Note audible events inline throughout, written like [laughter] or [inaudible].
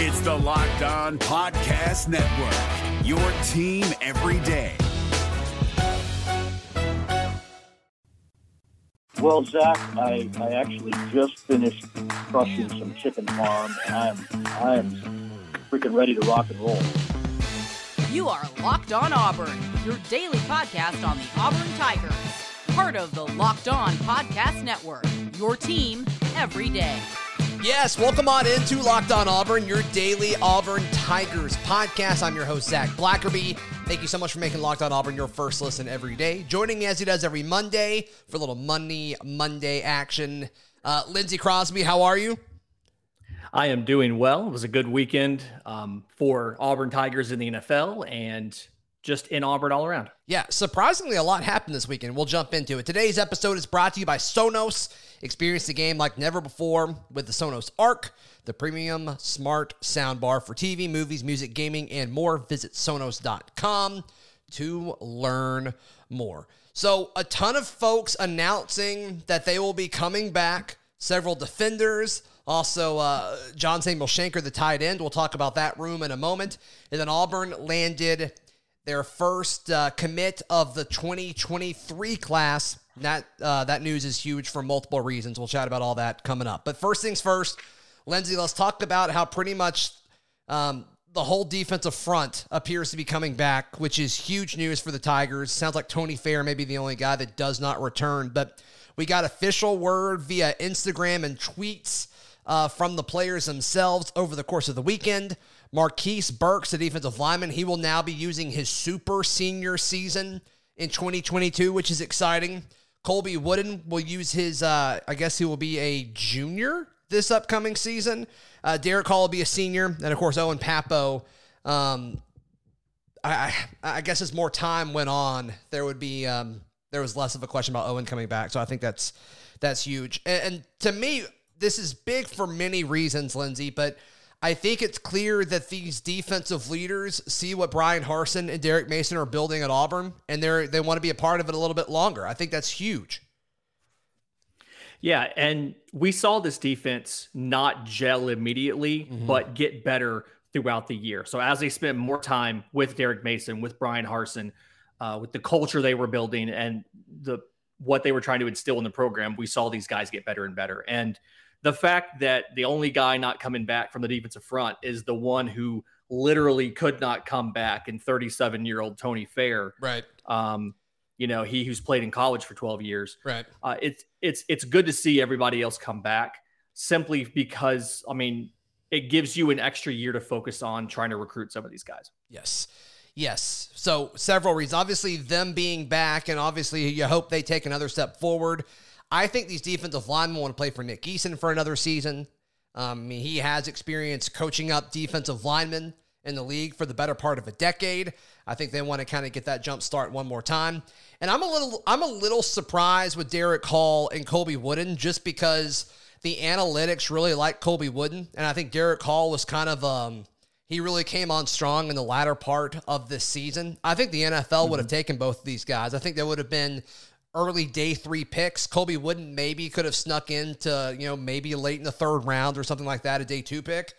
It's the Locked On Podcast Network, your team every day. Well, Zach, I, I actually just finished crushing some chicken farm, and I'm I'm freaking ready to rock and roll. You are Locked On Auburn, your daily podcast on the Auburn Tigers, part of the Locked On Podcast Network. Your team every day. Yes, welcome on into Locked On Auburn, your daily Auburn Tigers podcast. I'm your host, Zac Blackerby. Thank you so much for making Locked On Auburn your first listen every day. Joining me as he does every Monday for a little Money Monday action. Uh, Lindsay Crosby, how are you? I am doing well. It was a good weekend um, for Auburn Tigers in the NFL and just in Auburn all around. Yeah, surprisingly, a lot happened this weekend. We'll jump into it. Today's episode is brought to you by Sonos. Experience the game like never before with the Sonos Arc, the premium smart soundbar for TV, movies, music, gaming, and more. Visit Sonos.com to learn more. So, a ton of folks announcing that they will be coming back, several defenders. Also, uh, John Samuel Shenker, the tight end. We'll talk about that room in a moment. And then Auburn landed their first uh, commit of the 2023 class. That uh, that news is huge for multiple reasons. We'll chat about all that coming up. But first things first, Lindsay, let's talk about how pretty much um, the whole defensive front appears to be coming back, which is huge news for the Tigers. Sounds like Tony Fair may be the only guy that does not return, but we got official word via Instagram and tweets uh, from the players themselves over the course of the weekend. Marquis Burks, the defensive lineman, he will now be using his super senior season in 2022, which is exciting. Colby Wooden will use his, uh, I guess he will be a junior this upcoming season. Uh, Derick Hall will be a senior. And of course, Owen Pappoe. Um, I, I guess as more time went on, there would be um, there was less of a question about Owen coming back. So I think that's that's huge. And, and to me, this is big for many reasons, Lindsay, But I think it's clear that these defensive leaders see what Brian Harsin and Derek Mason are building at Auburn, and they're they want to be a part of it a little bit longer. I think that's huge. Yeah, and we saw this defense not gel immediately, mm-hmm. but get better throughout the year. So as they spent more time with Derek Mason, with Brian Harsin, uh, with the culture they were building, and the what they were trying to instill in the program, we saw these guys get better and better. And the fact that the only guy not coming back from the defensive front is the one who literally could not come back in 37 year old Tony Fair. Right. Um, you know, he who's played in college for 12 years. Right. Uh, it's, it's, it's good to see everybody else come back simply because, I mean, it gives you an extra year to focus on trying to recruit some of these guys. Yes. Yes. So several reasons. Obviously, them being back, and obviously, you hope they take another step forward. I think these defensive linemen want to play for Nick Eason for another season. Um, I mean, he has experience coaching up defensive linemen in the league for the better part of a decade. I think they want to kind of get that jump start one more time. And I'm a little I'm a little surprised with Derick Hall and Colby Wooden just because the analytics really like Colby Wooden, and I think Derick Hall was kind of um he really came on strong in the latter part of this season. I think the NFL mm-hmm. would have taken both of these guys. I think they would have been early day three picks. Colby Wooden maybe could have snuck into, you know, maybe late in the third round or something like that, a day two pick.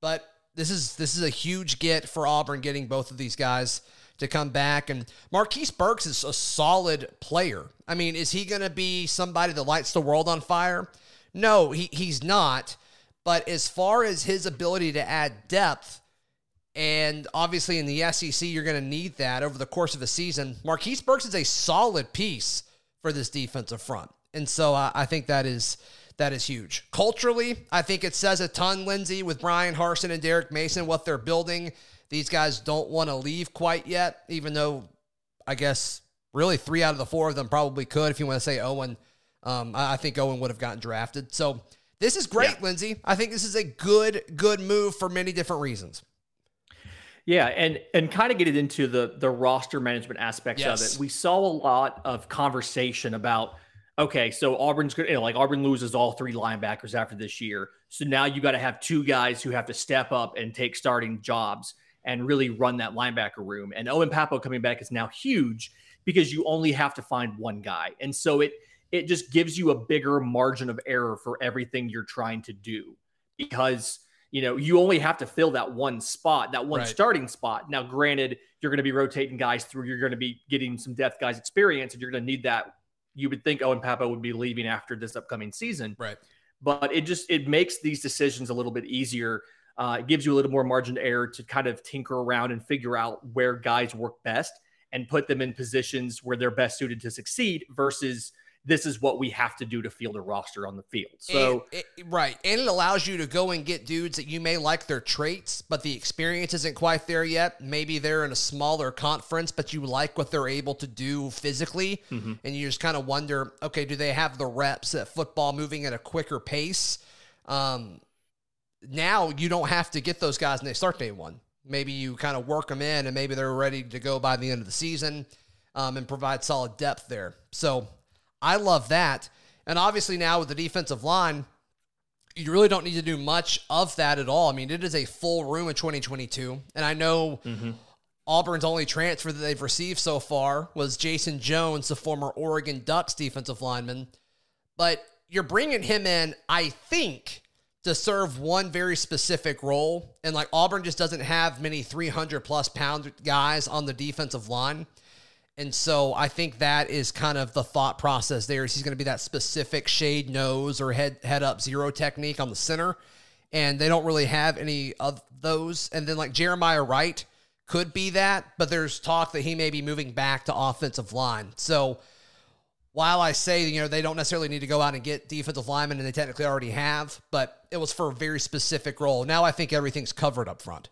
But this is this is a huge get for Auburn getting both of these guys to come back. And Marquis Burks is a solid player. I mean, is he gonna be somebody that lights the world on fire? No, he, he's not. But as far as his ability to add depth, and obviously, in the SEC, you're going to need that over the course of a season. Marquis Burks is a solid piece for this defensive front, and so uh, I think that is that is huge. Culturally, I think it says a ton, Lindsay, with Brian Harsin and Derek Mason, what they're building. These guys don't want to leave quite yet, even though I guess really three out of the four of them probably could. If you want to say Owen, um, I think Owen would have gotten drafted. So this is great, yeah. Lindsay. I think this is a good, good move for many different reasons. Yeah, and and kind of get it into the the roster management aspects yes. of it. We saw a lot of conversation about okay, so Auburn's you know, like Auburn loses all three linebackers after this year. So now you got to have two guys who have to step up and take starting jobs and really run that linebacker room. And Owen Pappoe coming back is now huge because you only have to find one guy. And so it it just gives you a bigger margin of error for everything you're trying to do because you know, you only have to fill that one spot, that one Right. starting spot. Now, granted, you're going to be rotating guys through, you're going to be getting some depth guys experience, and you're going to need that. You would think Owen Pappoe would be leaving after this upcoming season Right. but it just it makes these decisions a little bit easier. Uh, it gives you a little more margin of error to kind of tinker around and figure out where guys work best and put them in positions where they're best suited to succeed versus this is what we have to do to field a roster on the field. So And it- right, and it allows you to go and get dudes that you may like their traits, but the experience isn't quite there yet. Maybe they're in a smaller conference, but you like what they're able to do physically, Mm-hmm. and you just kind of wonder, okay, do they have the reps at football moving at a quicker pace? Um, now you don't have to get those guys and they start day one. Maybe you kind of work them in, and maybe they're ready to go by the end of the season, um, and provide solid depth there. So I love that. And obviously now with the defensive line, you really don't need to do much of that at all. I mean, it is a full room in 2022, and I know mm-hmm. Auburn's only transfer that they've received so far was Jason Jones, the former Oregon Ducks defensive lineman. But you're bringing him in, I think, to serve one very specific role. And like Auburn just doesn't have many 300 plus pound guys on the defensive line. And so I think that is kind of the thought process there. Is he's going to be that specific shade nose or head head up zero technique on the center, and they don't really have any of those. And then like Jeremiah Wright could be that, but there's talk that he may be moving back to offensive line. So while I say you know they don't necessarily need to go out and get defensive linemen, and they technically already have, but it was for a very specific role. Now I think everything's covered up front.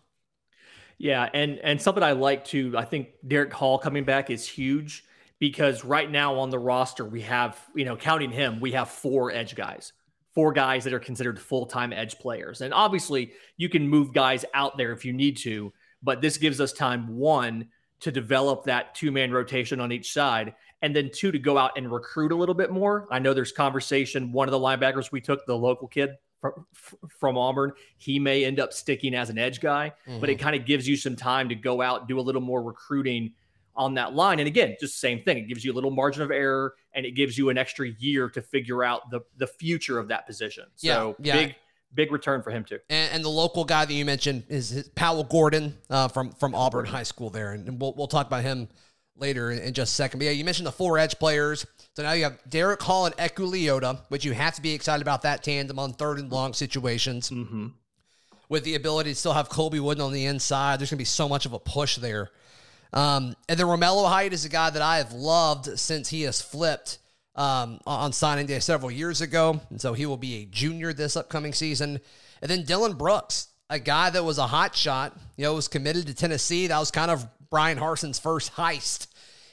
Yeah, and and something I like to I think Derick Hall coming back is huge because right now on the roster we have, you know, counting him, we have four edge guys. Four guys that are considered full-time edge players. And obviously, you can move guys out there if you need to, but this gives us time one to develop that two-man rotation on each side and then two to go out and recruit a little bit more. I know there's conversation one of the linebackers we took, the local kid from, from Auburn, he may end up sticking as an edge guy, but it kind of gives you some time to go out do a little more recruiting on that line. And again, just same thing. It gives you a little margin of error and it gives you an extra year to figure out the the future of that position. So Yeah, yeah. big big return for him too. And, and the local guy that you mentioned is is Powell Gordon uh, from from Auburn High School there, and we'll we'll talk about him later in, just a second. But yeah, you mentioned the four edge players. So now you have Derick Hall and Eku Leota, which you have to be excited about that tandem on third and long situations. Mm-hmm. With the ability to still have Colby Wooden on the inside, there's going to be so much of a push there. Um, and then Romello Height is a guy that I have loved since he has flipped um, on signing day several years ago. And so he will be a junior this upcoming season. And then Dylan Brooks, a guy that was a hot shot, you know, was committed to Tennessee. That was kind of Brian Harsin's first heist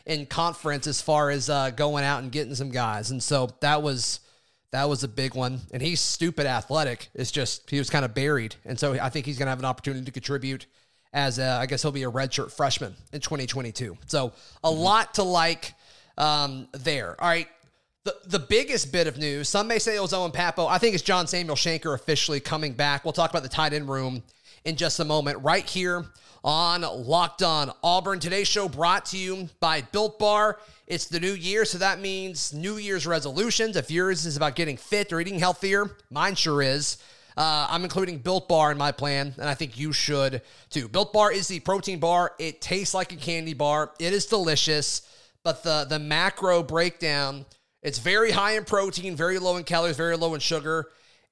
in conference as far as uh, going out and getting some guys. And so that was that was a big one. And he's stupid athletic. It's just he was kind of buried. And so I think he's going to have an opportunity to contribute as a, I guess he'll be a redshirt freshman in 2022. So a lot to like um, there. All right. The, the biggest bit of news, some may say it was Owen Pappoe. I think it's John Samuel Shenker officially coming back. We'll talk about the tight end room in just a moment, right here on Locked On Auburn. Today's show brought to you by Built Bar. It's the new year, so that means New Year's resolutions. If yours is about getting fit or eating healthier, mine sure is. Uh, I'm including Built Bar in my plan, and I think you should too. Built Bar is the protein bar. It tastes like a candy bar. It is delicious, but the the macro breakdown, it's very high in protein, very low in calories, very low in sugar.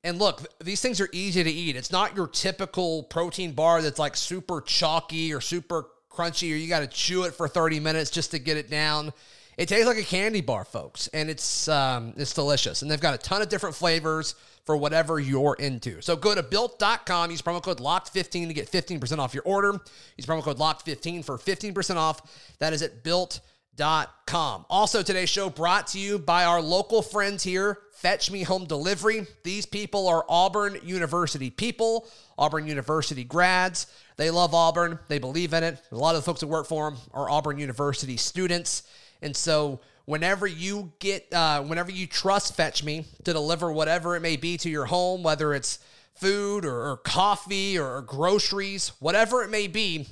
And look, these things are easy to eat. It's not your typical protein bar that's like super chalky or super crunchy, or you got to chew it for 30 minutes just to get it down. It tastes like a candy bar, folks, and it's um, it's delicious. And they've got a ton of different flavors for whatever you're into. So go to built.com, use promo code LOCKED15 to get 15% off your order. Use promo code LOCKED15 for 15% off. That is at built.com. Also, today's show brought to you by our local friends here, Fetch Me Home Delivery. These people are Auburn University people, Auburn University grads. They love Auburn, they believe in it. A lot of the folks that work for them are Auburn University students. And so, whenever you get, uh, whenever you trust Fetch Me to deliver whatever it may be to your home, whether it's food or, or coffee or, groceries, whatever it may be,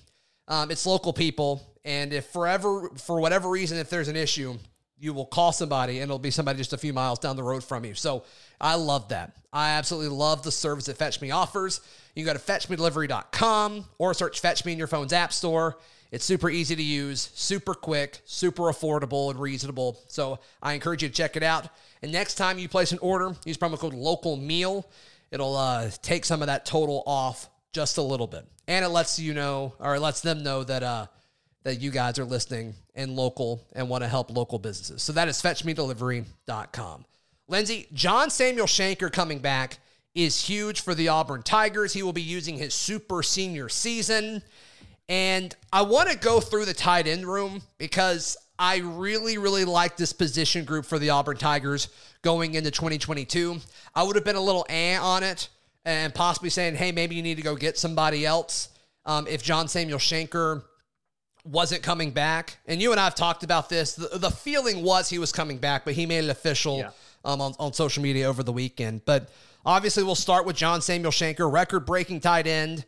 um, it's local people. And if forever, for whatever reason, if there's an issue, you will call somebody and it'll be somebody just a few miles down the road from you. So I love that. I absolutely love the service that Fetch Me offers. You go to fetchmedelivery.com or search Fetch Me in your phone's app store. It's super easy to use, super quick, super affordable and reasonable. So I encourage you to check it out. And next time you place an order, use promo code local meal. It'll uh, take some of that total off just a little bit. And it lets you know, or it lets them know that uh, that you guys are listening and local and want to help local businesses. So that is fetchmedelivery.com. Lindsay, John Samuel Shenker coming back is huge for the Auburn Tigers. He will be using his super senior season. And I want to go through the tight end room because I really, really like this position group for the Auburn Tigers going into 2022. I would have been a little eh on it and possibly saying, hey, maybe you need to go get somebody else um, if John Samuel Shenker wasn't coming back. And you and I have talked about this. The, the feeling was he was coming back, but he made it official yeah. um, on, on social media over the weekend. But obviously, we'll start with John Samuel Shenker, record breaking tight end.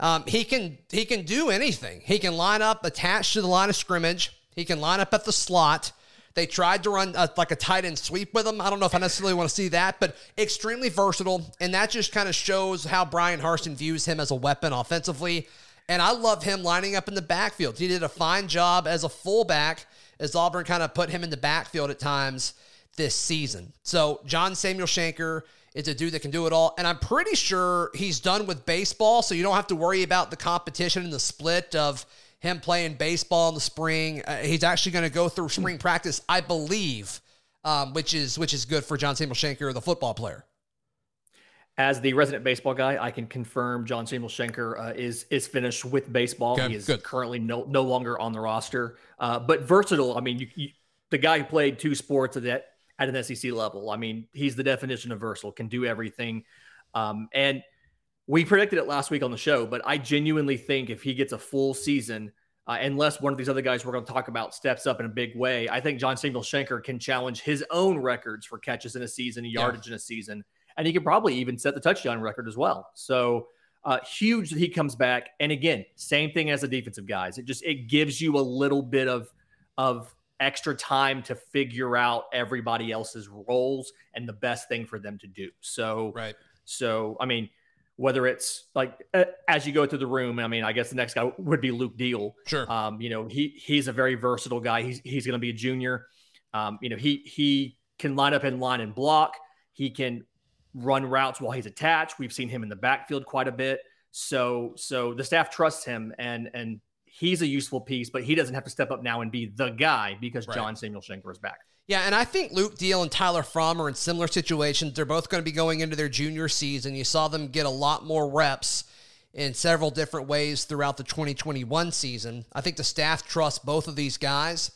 Um, he can he can do anything. He can line up attached to the line of scrimmage. He can line up at the slot. They tried to run a, like a tight end sweep with him. I don't know if I necessarily want to see that, but extremely versatile. And that just kind of shows how Brian Harsin views him as a weapon offensively. And I love him lining up in the backfield. He did a fine job as a fullback as Auburn kind of put him in the backfield at times this season. So John Samuel Shenker is a dude that can do it all. And I'm pretty sure he's done with baseball. So you don't have to worry about the competition and the split of him playing baseball in the spring. Uh, he's actually going to go through spring practice, I believe, um, which is which is good for John Samuel Shenker, the football player. As the resident baseball guy, I can confirm John Samuel Shenker uh, is is finished with baseball. Okay, he is good. currently no no longer on the roster, uh, but versatile. I mean, you, you, the guy who played two sports at that at an SEC level. I mean, he's the definition of versatile, can do everything, um, and we predicted it last week on the show, but I genuinely think if he gets a full season, uh, unless one of these other guys we're going to talk about steps up in a big way, I think John Samuel Shenker can challenge his own records for catches in a season, yardage yeah. in a season, and he could probably even set the touchdown record as well. So uh, huge that he comes back. And again, same thing as the defensive guys. It just it gives you a little bit of of extra time to figure out everybody else's roles and the best thing for them to do. So right. So I mean whether it's like uh, as you go through the room. I mean, I guess the next guy would be Luke Deal. Sure. Um, you know, he he's a very versatile guy. He's he's going to be a junior. Um, you know, he he can line up in line and block. He can run routes while he's attached. We've seen him in the backfield quite a bit. So so the staff trusts him and and he's a useful piece, but he doesn't have to step up now and be the guy because right. John Samuel Shenker is back. Yeah, and I think Luke Deal and Tyler Fromm are in similar situations. They're both going to be going into their junior season. You saw them get a lot more reps in several different ways throughout the 2021 season. I think the staff trusts both of these guys,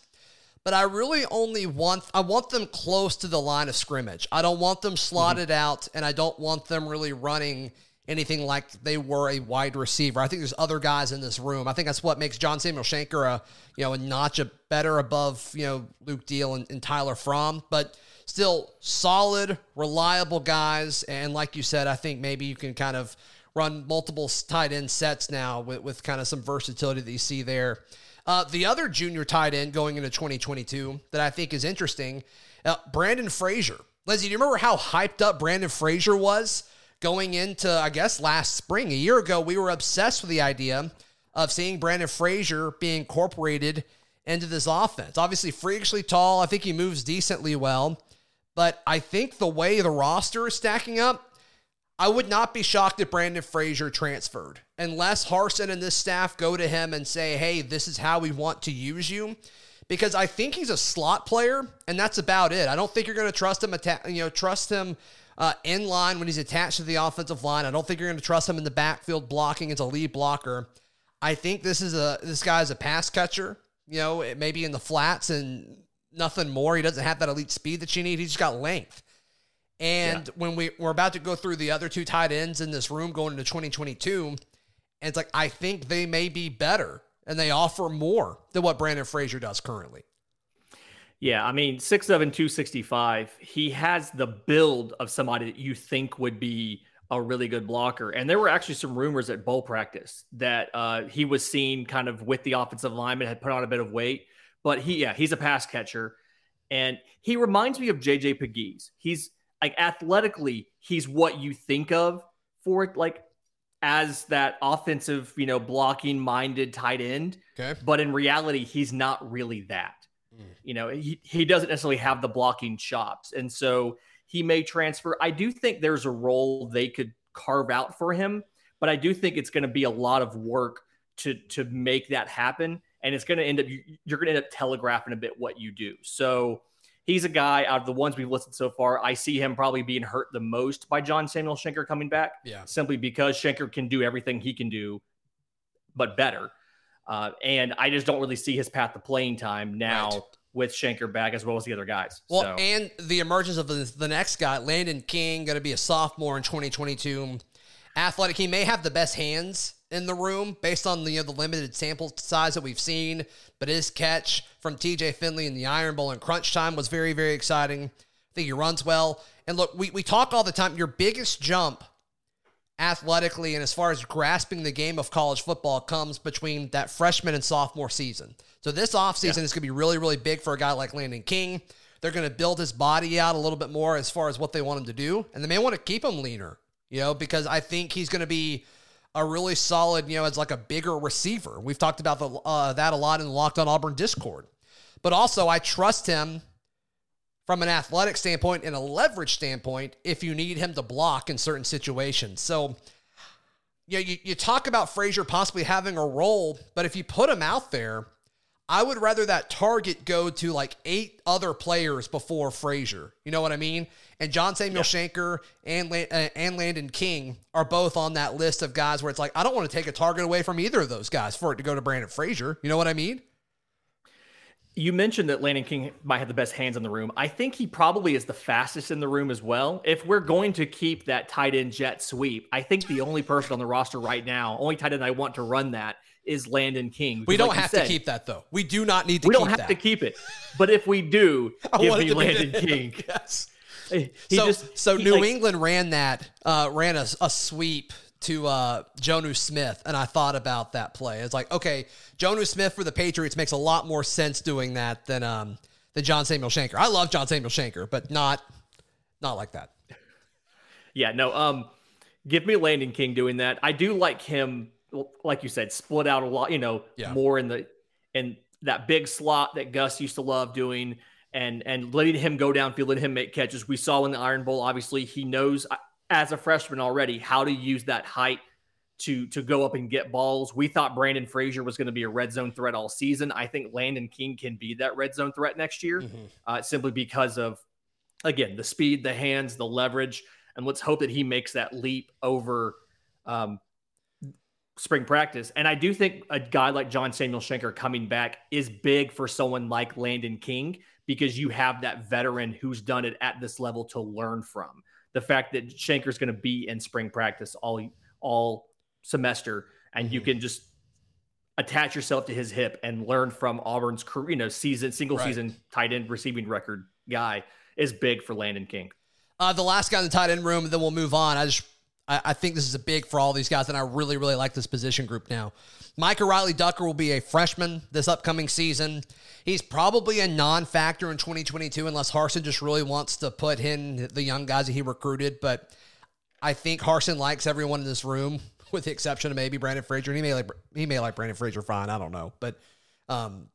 but I really only want I want them close to the line of scrimmage. I don't want them slotted mm-hmm. out and I don't want them really running anything like they were a wide receiver. I think there's other guys in this room. I think that's what makes John Samuel Shenker a you know a notch a better above you know Luke Deal and, and Tyler Fromm, but still solid, reliable guys. And like you said, I think maybe you can kind of run multiple tight end sets now with, with kind of some versatility that you see there. Uh, the other junior tight end going into 2022 that I think is interesting, uh, Brandon Frazier. Leslie, do you remember how hyped up Brandon Frazier was? going into, I guess, last spring. A year ago, we were obsessed with the idea of seeing Brandon Frazier being incorporated into this offense. Obviously, freakishly tall. I think he moves decently well. But I think the way the roster is stacking up, I would not be shocked if Brandon Frazier transferred unless Harsin and this staff go to him and say, hey, this is how we want to use you. Because I think he's a slot player, and that's about it. I don't think you're going to trust him, you know, trust him uh, in line when he's attached to the offensive line. I don't think you're going to trust him in the backfield blocking as a lead blocker. I think this is a this guy is a pass catcher. You know, maybe in the flats and nothing more. He doesn't have that elite speed that you need. He's got length. And yeah. when we, we're about to go through the other two tight ends in this room going into 2022, and it's like, I think they may be better and they offer more than what Brandon Frazier does currently. Yeah, I mean, 6'7, 265. He has the build of somebody that you think would be a really good blocker. And there were actually some rumors at bowl practice that uh, he was seen kind of with the offensive lineman, had put on a bit of weight. But he, yeah, he's a pass catcher. And he reminds me of JJ Pegues. He's like athletically, he's what you think of for like as that offensive, you know, blocking minded tight end. Okay. But in reality, he's not really that. Mm. You know, he, he doesn't necessarily have the blocking chops. And so he may transfer. I do think there's a role they could carve out for him, but I do think it's going to be a lot of work to to make that happen. And it's going to end up you're going to end up telegraphing a bit what you do. So he's a guy out of the ones we've listed so far. I see him probably being hurt the most by John Samuel Shenker coming back. Yeah. Simply because Shenker can do everything he can do, but better. Uh, and I just don't really see his path to playing time now right. with Shenker back as well as the other guys. Well, so. and the emergence of the, the next guy, Landon King, going to be a sophomore in 2022. Athletic. He may have the best hands in the room based on the, you know, the limited sample size that we've seen. But his catch from TJ Finley in the Iron Bowl in crunch time was very, very exciting. I think he runs well. And look, we, we talk all the time. Your biggest jump athletically and as far as grasping the game of college football comes between that freshman and sophomore season. So this offseason yeah. is going to be really, really big for a guy like Landon King. They're going to build his body out a little bit more as far as what they want him to do. And they may want to keep him leaner, you know, because I think he's going to be a really solid, you know, as like a bigger receiver. We've talked about the, uh, that a lot in the Locked on Auburn Discord. But also, I trust him from an athletic standpoint and a leverage standpoint if you need him to block in certain situations. So, you, know, you, you talk about Frazier possibly having a role, but if you put him out there, I would rather that target go to like eight other players before Frazier. You know what I mean? And John Samuel yep. Shenker and uh, and Landon King are both on that list of guys where it's like I don't want to take a target away from either of those guys for it to go to Brandon Frazier. You know what I mean? You mentioned that Landon King might have the best hands in the room. I think he probably is the fastest in the room as well. If we're going to keep that tight end jet sweep, I think the only person on the roster right now, only tight end I want to run that is Landon King. We don't like have said, to keep that though. We do not need to. We don't have that. to keep it. But if we do, [laughs] give me Landon [laughs] King. yes. He so, just, so New like, England ran that, uh, ran a, a sweep to uh, Jonnu Smith, and I thought about that play. It's like, okay, Jonnu Smith for the Patriots makes a lot more sense doing that than um, than John Samuel Shenker. I love John Samuel Shenker, but not not like that. [laughs] Yeah, no. Um, give me Landon King doing that. I do like him, like you said, split out a lot. You know, yeah. more in the in that big slot that Gus used to love doing and and letting him go downfield, letting him make catches. We saw in the Iron Bowl, obviously, he knows uh, as a freshman already how to use that height to to go up and get balls. We thought Brandon Frazier was going to be a red zone threat all season. I think Landon King can be that red zone threat next year, mm-hmm. uh, simply because of again the speed, the hands, the leverage, and let's hope that he makes that leap over. Um, spring practice. And I do think a guy like John Samuel Shenker coming back is big for someone like Landon King because you have that veteran who's done it at this level to learn from. The fact that Shenker's going to be in spring practice all all semester, and you mm-hmm. can just attach yourself to his hip and learn from Auburn's career, you know, season single right. season tight end receiving record guy is big for Landon King. Uh, the last guy in the tight end room, then we'll move on. I just I, I think this is a big for all these guys, and I really really like this position group now. Micah Riley Ducker will be a freshman this upcoming season. He's probably a non factor in 2022 unless Harsin just really wants to put in the young guys that he recruited. But I think Harsin likes everyone in this room, [laughs] with the exception of maybe Brandon Frazier. He may like he may like Brandon Frazier fine. I don't know, but um,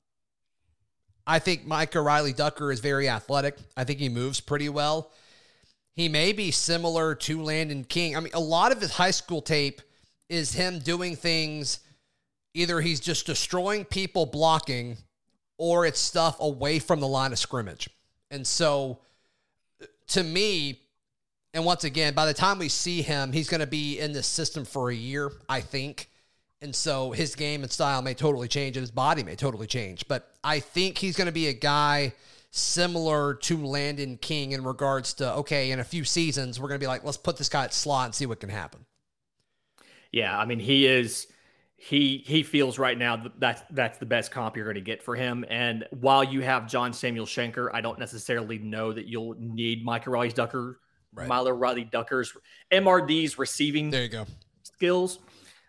I think Micah Riley Ducker is very athletic. I think he moves pretty well. He may be similar to Landon King. I mean, a lot of his high school tape is him doing things. Either he's just destroying people blocking or it's stuff away from the line of scrimmage. And so to me, and once again, by the time we see him, he's going to be in this system for a year, I think. And so his game and style may totally change and his body may totally change. But I think he's going to be a guy similar to Landon King in regards to, okay, in a few seasons, we're going to be like, let's put this guy at slot and see what can happen. Yeah. I mean, he is he he feels right now that that's that's the best comp you're going to get for him. And while you have John Samuel Shenker, I don't necessarily know that you'll need Micah Riley Ducker, right. Milo Riley Ducker's MRD's receiving there you go skills.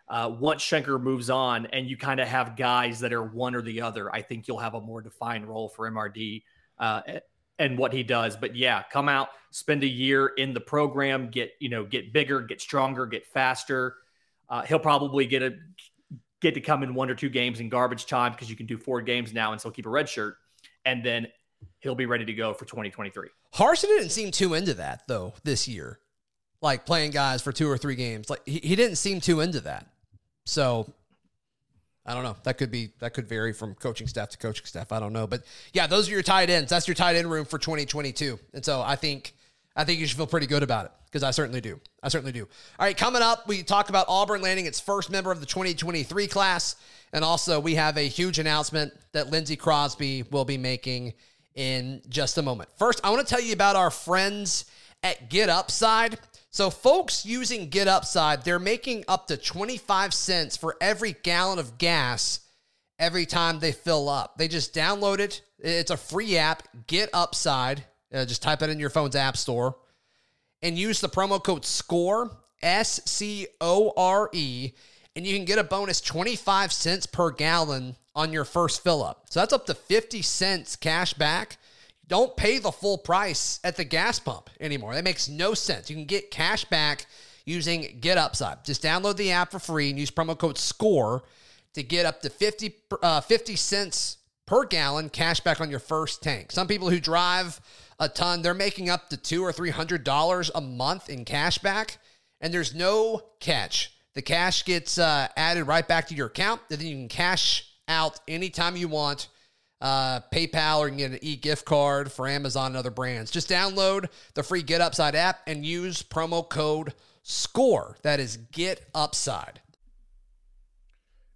Uh, once Shenker moves on, and you kind of have guys that are one or the other, I think you'll have a more defined role for MRD uh, and what he does. But yeah, come out, spend a year in the program, get you know, get bigger, get stronger, get faster. Uh, he'll probably get a get to come in one or two games in garbage time because you can do four games now and still keep a red shirt, and then he'll be ready to go for 2023. Harsin didn't seem too into that though this year, like playing guys for two or three games. Like he, he didn't seem too into that. So I don't know. That could be that could vary from coaching staff to coaching staff. I don't know, but yeah, those are your tight ends. That's your tight end room for 2022. And so I think I think you should feel pretty good about it because I certainly do. I certainly do. All right, coming up, we talk about Auburn landing its first member of the 2023 class, and also we have a huge announcement that Lindsay Crosby will be making in just a moment. First, I want to tell you about our friends at Get Upside. So, folks using Get Upside, they're making up to 25 cents for every gallon of gas every time they fill up. They just download it. It's a free app, Get Upside. Uh, just type it in your phone's app store and use the promo code SCORE, S C O R E, and you can get a bonus 25 cents per gallon on your first fill up. So that's up to 50 cents cash back don't pay the full price at the gas pump anymore. That makes no sense. You can get cash back using Get Upside. Just download the app for free and use promo code SCORE to get up to 50, uh, 50 cents per gallon cash back on your first tank. Some people who drive a ton, they're making up to two or three hundred dollars a month in cash back, and there's no catch. The cash gets uh, added right back to your account, and then you can cash out anytime you want uh, PayPal, or you can get an e gift card for Amazon and other brands. Just download the free Get Upside app and use promo code SCORE. That is Get Upside.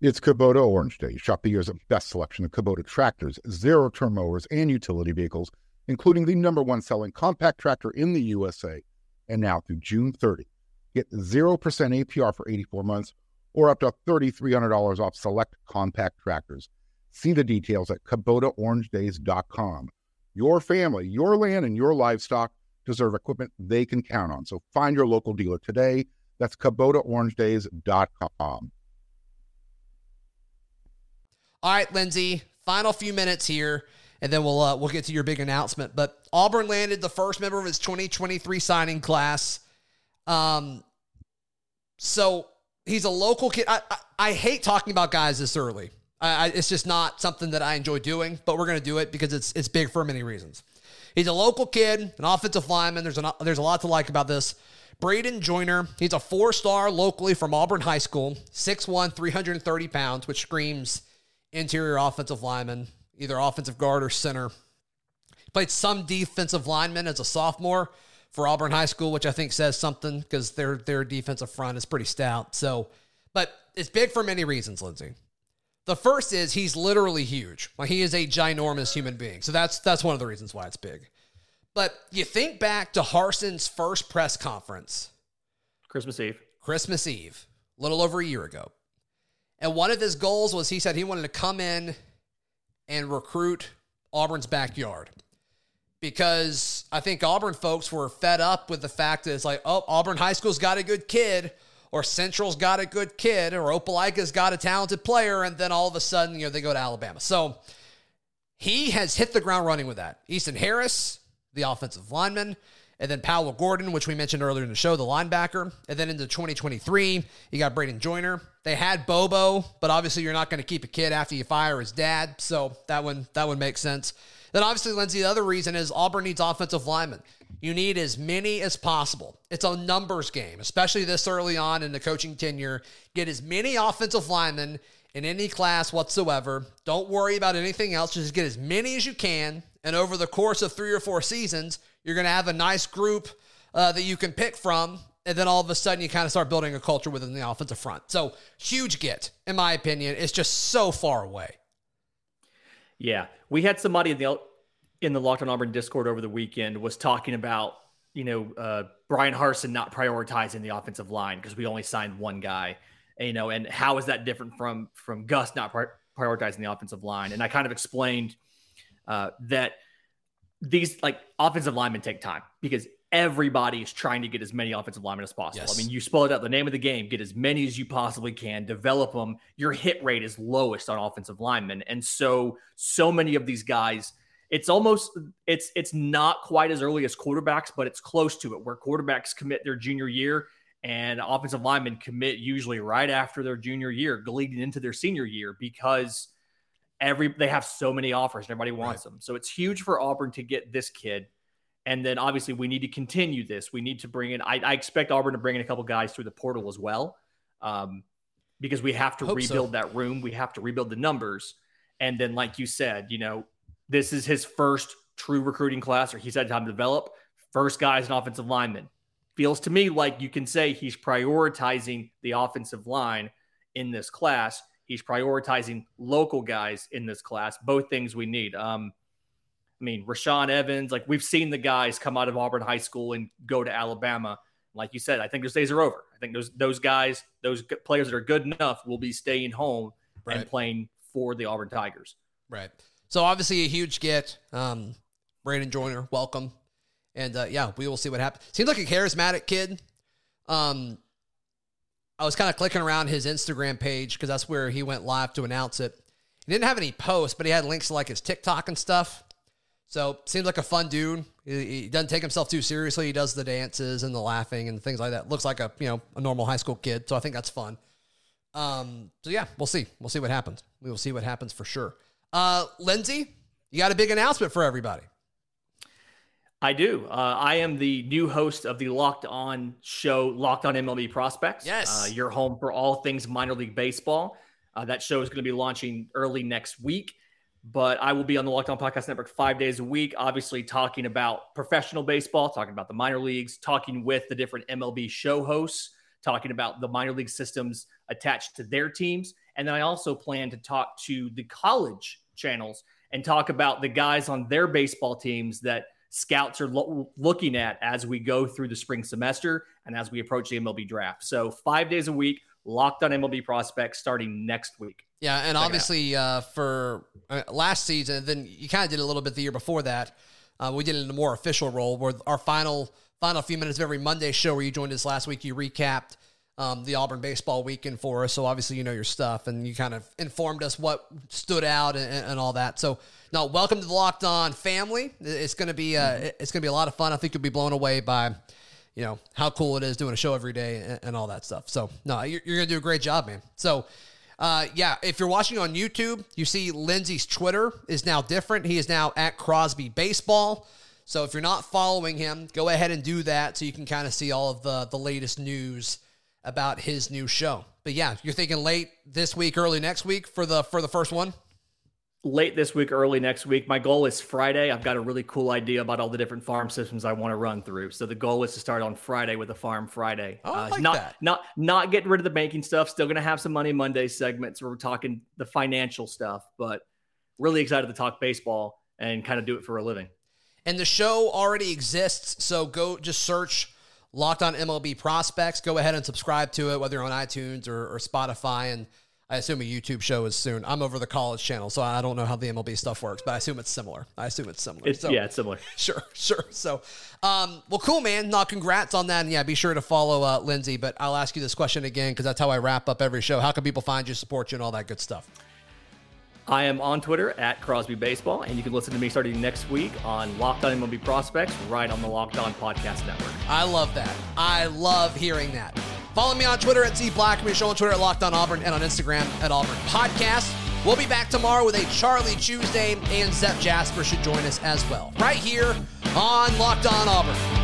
It's Kubota Orange Day. Shop the year's best selection of Kubota tractors, zero turn mowers, and utility vehicles, including the number one selling compact tractor in the USA. And now through June 30, get 0% APR for 84 months or up to $3,300 off select compact tractors. See the details at KubotaOrangeDays.com. Your family, your land, and your livestock deserve equipment they can count on. So find your local dealer today. That's KubotaOrangeDays.com. All right, Lindsay, final few minutes here, and then we'll uh, we'll get to your big announcement. But Auburn landed the first member of its 2023 signing class. Um, so he's a local kid. I, I, I hate talking about guys this early I, it's just not something that I enjoy doing, but we're going to do it because it's it's big for many reasons. He's a local kid, an offensive lineman. There's an, there's a lot to like about this. Braden Joyner, he's a four star locally from Auburn High School, 6'1, 330 pounds, which screams interior offensive lineman, either offensive guard or center. Played some defensive lineman as a sophomore for Auburn High School, which I think says something because their their defensive front is pretty stout. So, but it's big for many reasons, Lindsay. The first is he's literally huge. Like he is a ginormous human being. So that's that's one of the reasons why it's big. But you think back to Harsin's first press conference, Christmas Eve. Christmas Eve, a little over a year ago. And one of his goals was he said he wanted to come in and recruit Auburn's backyard. Because I think Auburn folks were fed up with the fact that it's like, oh, Auburn High School's got a good kid or Central's got a good kid, or Opelika's got a talented player, and then all of a sudden, you know, they go to Alabama. So he has hit the ground running with that. Easton Harris, the offensive lineman, and then Powell Gordon, which we mentioned earlier in the show, the linebacker. And then into 2023, you got Braden Joyner. They had Bobo, but obviously you're not going to keep a kid after you fire his dad. So that one that one makes sense. Then obviously, Lindsay, the other reason is Auburn needs offensive linemen. You need as many as possible. It's a numbers game, especially this early on in the coaching tenure. Get as many offensive linemen in any class whatsoever. Don't worry about anything else. Just get as many as you can. And over the course of three or four seasons, you're going to have a nice group uh, that you can pick from. And then all of a sudden, you kind of start building a culture within the offensive front. So, huge get, in my opinion. It's just so far away. Yeah. We had somebody in the in the Locked on Auburn Discord over the weekend was talking about you know uh, Brian Harsin not prioritizing the offensive line because we only signed one guy, and, you know, and how is that different from from Gus not pri- prioritizing the offensive line? And I kind of explained uh, that these like offensive linemen take time because everybody is trying to get as many offensive linemen as possible. Yes. I mean, you spell it out the name of the game, get as many as you possibly can, develop them. Your hit rate is lowest on offensive linemen. And so, so many of these guys it's almost it's it's not quite as early as quarterbacks, but it's close to it where quarterbacks commit their junior year and offensive linemen commit usually right after their junior year, leading into their senior year because every they have so many offers and everybody wants right. them. So it's huge for Auburn to get this kid. And then obviously we need to continue this. We need to bring in. I, I expect Auburn to bring in a couple guys through the portal as well, um, because we have to rebuild so. that room. We have to rebuild the numbers. And then, like you said, you know, this is his first true recruiting class, or he's had time to develop. First guy as an offensive lineman. Feels to me like you can say he's prioritizing the offensive line in this class. He's prioritizing local guys in this class. Both things we need. Um, I mean, Rashaan Evans, like we've seen the guys come out of Auburn High School and go to Alabama. Like you said, I think those days are over. I think those those guys, those players that are good enough, will be staying home right. and playing for the Auburn Tigers. Right. So obviously a huge get. Um, Braden Joyner, welcome. And uh, yeah, we will see what happens. Seems like a charismatic kid. Um, I was kind of clicking around his Instagram page because that's where he went live to announce it. He didn't have any posts, but he had links to like his TikTok and stuff. So seems like a fun dude. He, he, doesn't take himself too seriously. He does the dances and the laughing and things like that. Looks like a you know a normal high school kid. So I think that's fun. Um, so yeah, we'll see. We'll see what happens. We will see what happens for sure. Uh, Lindsay, you got a big announcement for everybody. I do. Uh, I am the new host of the Locked On show, Locked On MLB Prospects. Yes. Uh, your home for all things minor league baseball. Uh, that show is going to be launching early next week, but I will be on the Locked On Podcast Network five days a week, obviously talking about professional baseball, talking about the minor leagues, talking with the different MLB show hosts, talking about the minor league systems attached to their teams. And then I also plan to talk to the college channels and talk about the guys on their baseball teams that scouts are lo- looking at as we go through the spring semester and as we approach the MLB draft. So, five days a week, locked on MLB prospects starting next week. Yeah, and Check obviously uh, for uh, last season, then you kind of did a little bit the year before that. Uh, we did it in a more official role where our final final few minutes of every Monday show where you joined us last week, you recapped um, the Auburn baseball weekend for us. So obviously you know your stuff, and you kind of informed us what stood out and, and all that. So now, welcome to the Locked On family. It's gonna be uh, mm-hmm. it's gonna be a lot of fun. I think you'll be blown away by you know how cool it is doing a show every day and, and all that stuff. So no, you're, you're gonna do a great job, man. So. Uh, yeah, if you're watching on YouTube, you see Lindsay's Twitter is now different. He is now at Crosby Baseball. So if you're not following him, go ahead and do that so you can kind of see all of the the latest news about his new show. But yeah, you're thinking late this week, early next week for the for the first one. Late this week, early next week. My goal is Friday. I've got a really cool idea about all the different farm systems I want to run through. So the goal is to start on Friday with a farm Friday. Oh, uh, like not that. not not getting rid of the banking stuff. Still going to have some Money Monday segments where we're talking the financial stuff, but really excited to talk baseball and kind of do it for a living. And the show already exists, so go just search Locked on MLB Prospects. Go ahead and subscribe to it, whether you're on iTunes or, or, Spotify. And I assume a YouTube show is soon. I'm over the college channel, so I don't know how the MLB stuff works, but I assume it's similar. I assume it's similar. It's, so, yeah, it's similar. [laughs] Sure, sure. So, um, well, cool, man. Not congrats on that. And yeah, be sure to follow uh, Lindsay. But I'll ask you this question again because that's how I wrap up every show. How can people find you, support you, and all that good stuff? I am on Twitter at Crosby Baseball, and you can listen to me starting next week on Locked On MLB Prospects, right on the Locked On Podcast Network. I love that. I love hearing that. Follow me on Twitter at Z Black, Blackman, show on Twitter at Locked On Auburn, and on Instagram at Auburn Podcast. We'll be back tomorrow with a Charlie Tuesday, and Zep Jasper should join us as well, right here on Locked On Auburn.